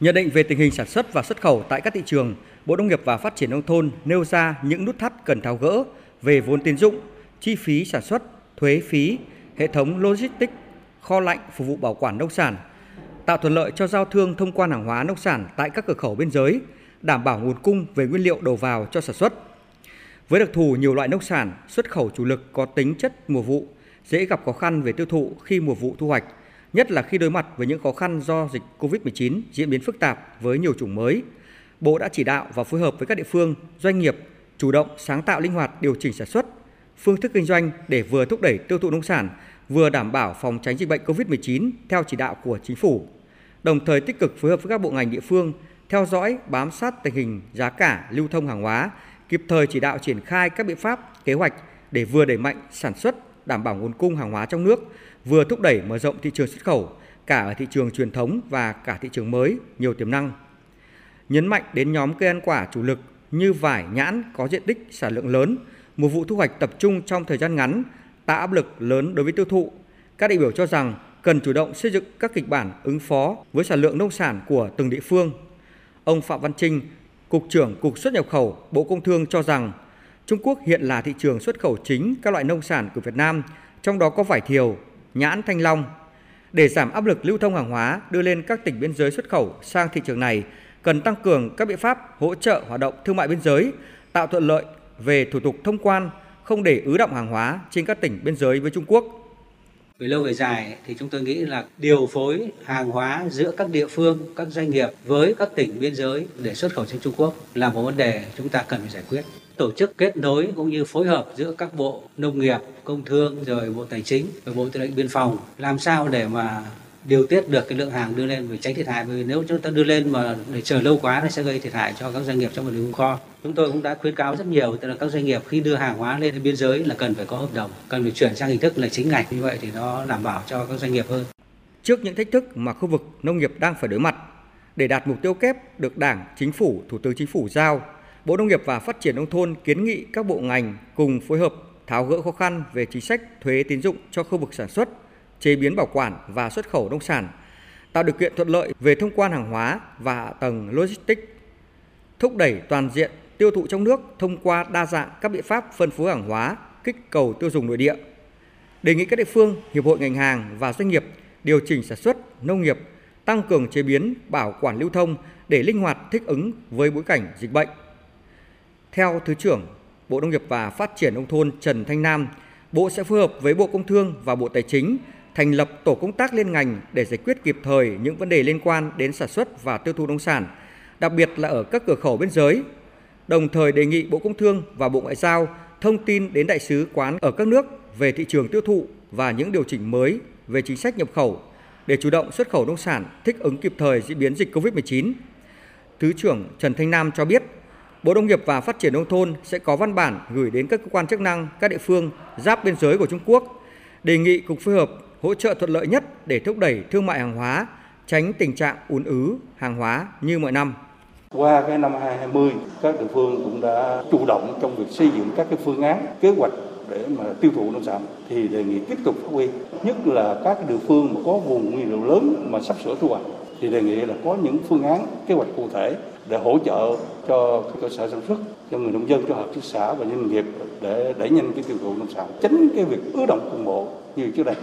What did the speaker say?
Nhận định về tình hình sản xuất và xuất khẩu tại các thị trường, Bộ Nông nghiệp và Phát triển nông thôn nêu ra những nút thắt cần tháo gỡ về vốn tín dụng, chi phí sản xuất, thuế phí, hệ thống logistics, kho lạnh phục vụ bảo quản nông sản, tạo thuận lợi cho giao thương thông quan hàng hóa nông sản tại các cửa khẩu biên giới, đảm bảo nguồn cung về nguyên liệu đầu vào cho sản xuất. Với đặc thù nhiều loại nông sản xuất khẩu chủ lực có tính chất mùa vụ, dễ gặp khó khăn về tiêu thụ khi mùa vụ thu hoạch, nhất là khi đối mặt với những khó khăn do dịch COVID-19 diễn biến phức tạp với nhiều chủng mới. Bộ đã chỉ đạo và phối hợp với các địa phương, doanh nghiệp chủ động sáng tạo linh hoạt điều chỉnh sản xuất, phương thức kinh doanh để vừa thúc đẩy tiêu thụ nông sản, vừa đảm bảo phòng tránh dịch bệnh COVID-19 theo chỉ đạo của chính phủ. Đồng thời tích cực phối hợp với các bộ ngành địa phương theo dõi, bám sát tình hình giá cả, lưu thông hàng hóa, kịp thời chỉ đạo triển khai các biện pháp, kế hoạch để vừa đẩy mạnh sản xuất, đảm bảo nguồn cung hàng hóa trong nước, vừa thúc đẩy mở rộng thị trường xuất khẩu cả ở thị trường truyền thống và cả thị trường mới nhiều tiềm năng. Nhấn mạnh đến nhóm cây ăn quả chủ lực như vải, nhãn có diện tích sản lượng lớn, mùa vụ thu hoạch tập trung trong thời gian ngắn, tạo áp lực lớn đối với tiêu thụ. Các đại biểu cho rằng cần chủ động xây dựng các kịch bản ứng phó với sản lượng nông sản của từng địa phương. Ông Phạm Văn Trinh, Cục trưởng Cục xuất nhập khẩu Bộ Công Thương cho rằng Trung Quốc hiện là thị trường xuất khẩu chính các loại nông sản của Việt Nam, trong đó có vải thiều, nhãn thanh long. Để giảm áp lực lưu thông hàng hóa đưa lên các tỉnh biên giới xuất khẩu sang thị trường này, cần tăng cường các biện pháp hỗ trợ hoạt động thương mại biên giới, tạo thuận lợi về thủ tục thông quan, không để ứ động hàng hóa trên các tỉnh biên giới với Trung Quốc. Về lâu về dài thì chúng tôi nghĩ là điều phối hàng hóa giữa các địa phương, các doanh nghiệp với các tỉnh biên giới để xuất khẩu sang Trung Quốc là một vấn đề chúng ta cần phải giải quyết. Tổ chức kết nối cũng như phối hợp giữa các bộ nông nghiệp, công thương rồi bộ tài chính và bộ tư lệnh biên phòng làm sao để mà điều tiết được cái lượng hàng đưa lên để tránh thiệt hại. Vì nếu chúng ta đưa lên mà để chờ lâu quá nó sẽ gây thiệt hại cho các doanh nghiệp trong một đường kho. Chúng tôi cũng đã khuyến cáo rất nhiều tức là các doanh nghiệp khi đưa hàng hóa lên biên giới là cần phải có hợp đồng cần phải chuyển sang hình thức là chính ngạch. Như vậy thì nó đảm bảo cho các doanh nghiệp hơn. Trước những thách thức mà khu vực nông nghiệp đang phải đối mặt để đạt mục tiêu kép được Đảng, Chính phủ, Thủ tướng Chính phủ giao, Bộ Nông nghiệp và Phát triển nông thôn kiến nghị các bộ ngành cùng phối hợp tháo gỡ khó khăn về chính sách thuế tín dụng cho khu vực sản xuất, chế biến bảo quản và xuất khẩu nông sản, tạo điều kiện thuận lợi về thông quan hàng hóa và tầng logistics, thúc đẩy toàn diện tiêu thụ trong nước thông qua đa dạng các biện pháp phân phối hàng hóa, kích cầu tiêu dùng nội địa. Đề nghị các địa phương, hiệp hội ngành hàng và doanh nghiệp điều chỉnh sản xuất, nông nghiệp, tăng cường chế biến, bảo quản lưu thông để linh hoạt thích ứng với bối cảnh dịch bệnh. Theo Thứ trưởng Bộ Nông nghiệp và Phát triển nông thôn Trần Thanh Nam, Bộ sẽ phối hợp với Bộ Công Thương và Bộ Tài chính thành lập tổ công tác liên ngành để giải quyết kịp thời những vấn đề liên quan đến sản xuất và tiêu thụ nông sản, đặc biệt là ở các cửa khẩu biên giới. Đồng thời đề nghị Bộ Công Thương và Bộ Ngoại giao thông tin đến đại sứ quán ở các nước về thị trường tiêu thụ và những điều chỉnh mới về chính sách nhập khẩu để chủ động xuất khẩu nông sản thích ứng kịp thời diễn biến dịch COVID-19. Thứ trưởng Trần Thanh Nam cho biết, Bộ Nông nghiệp và Phát triển nông thôn sẽ có văn bản gửi đến các cơ quan chức năng, các địa phương giáp biên giới của Trung Quốc, đề nghị cục phối hợp hỗ trợ thuận lợi nhất để thúc đẩy thương mại hàng hóa, tránh tình trạng ùn ứ hàng hóa như mọi năm. Qua cái năm 2020, các địa phương cũng đã chủ động trong việc xây dựng các cái phương án, kế hoạch để mà tiêu thụ nông sản thì đề nghị tiếp tục phát huy nhất là các địa phương mà có vùng nguyên liệu lớn mà sắp sửa thu hoạch thì đề nghị là có những phương án kế hoạch cụ thể để hỗ trợ cho cơ sở sản xuất, cho người nông dân, cho hợp tác xã và doanh nghiệp để đẩy nhanh cái tiêu thụ nông sản, tránh cái việc ứ động cục bộ như trước đây.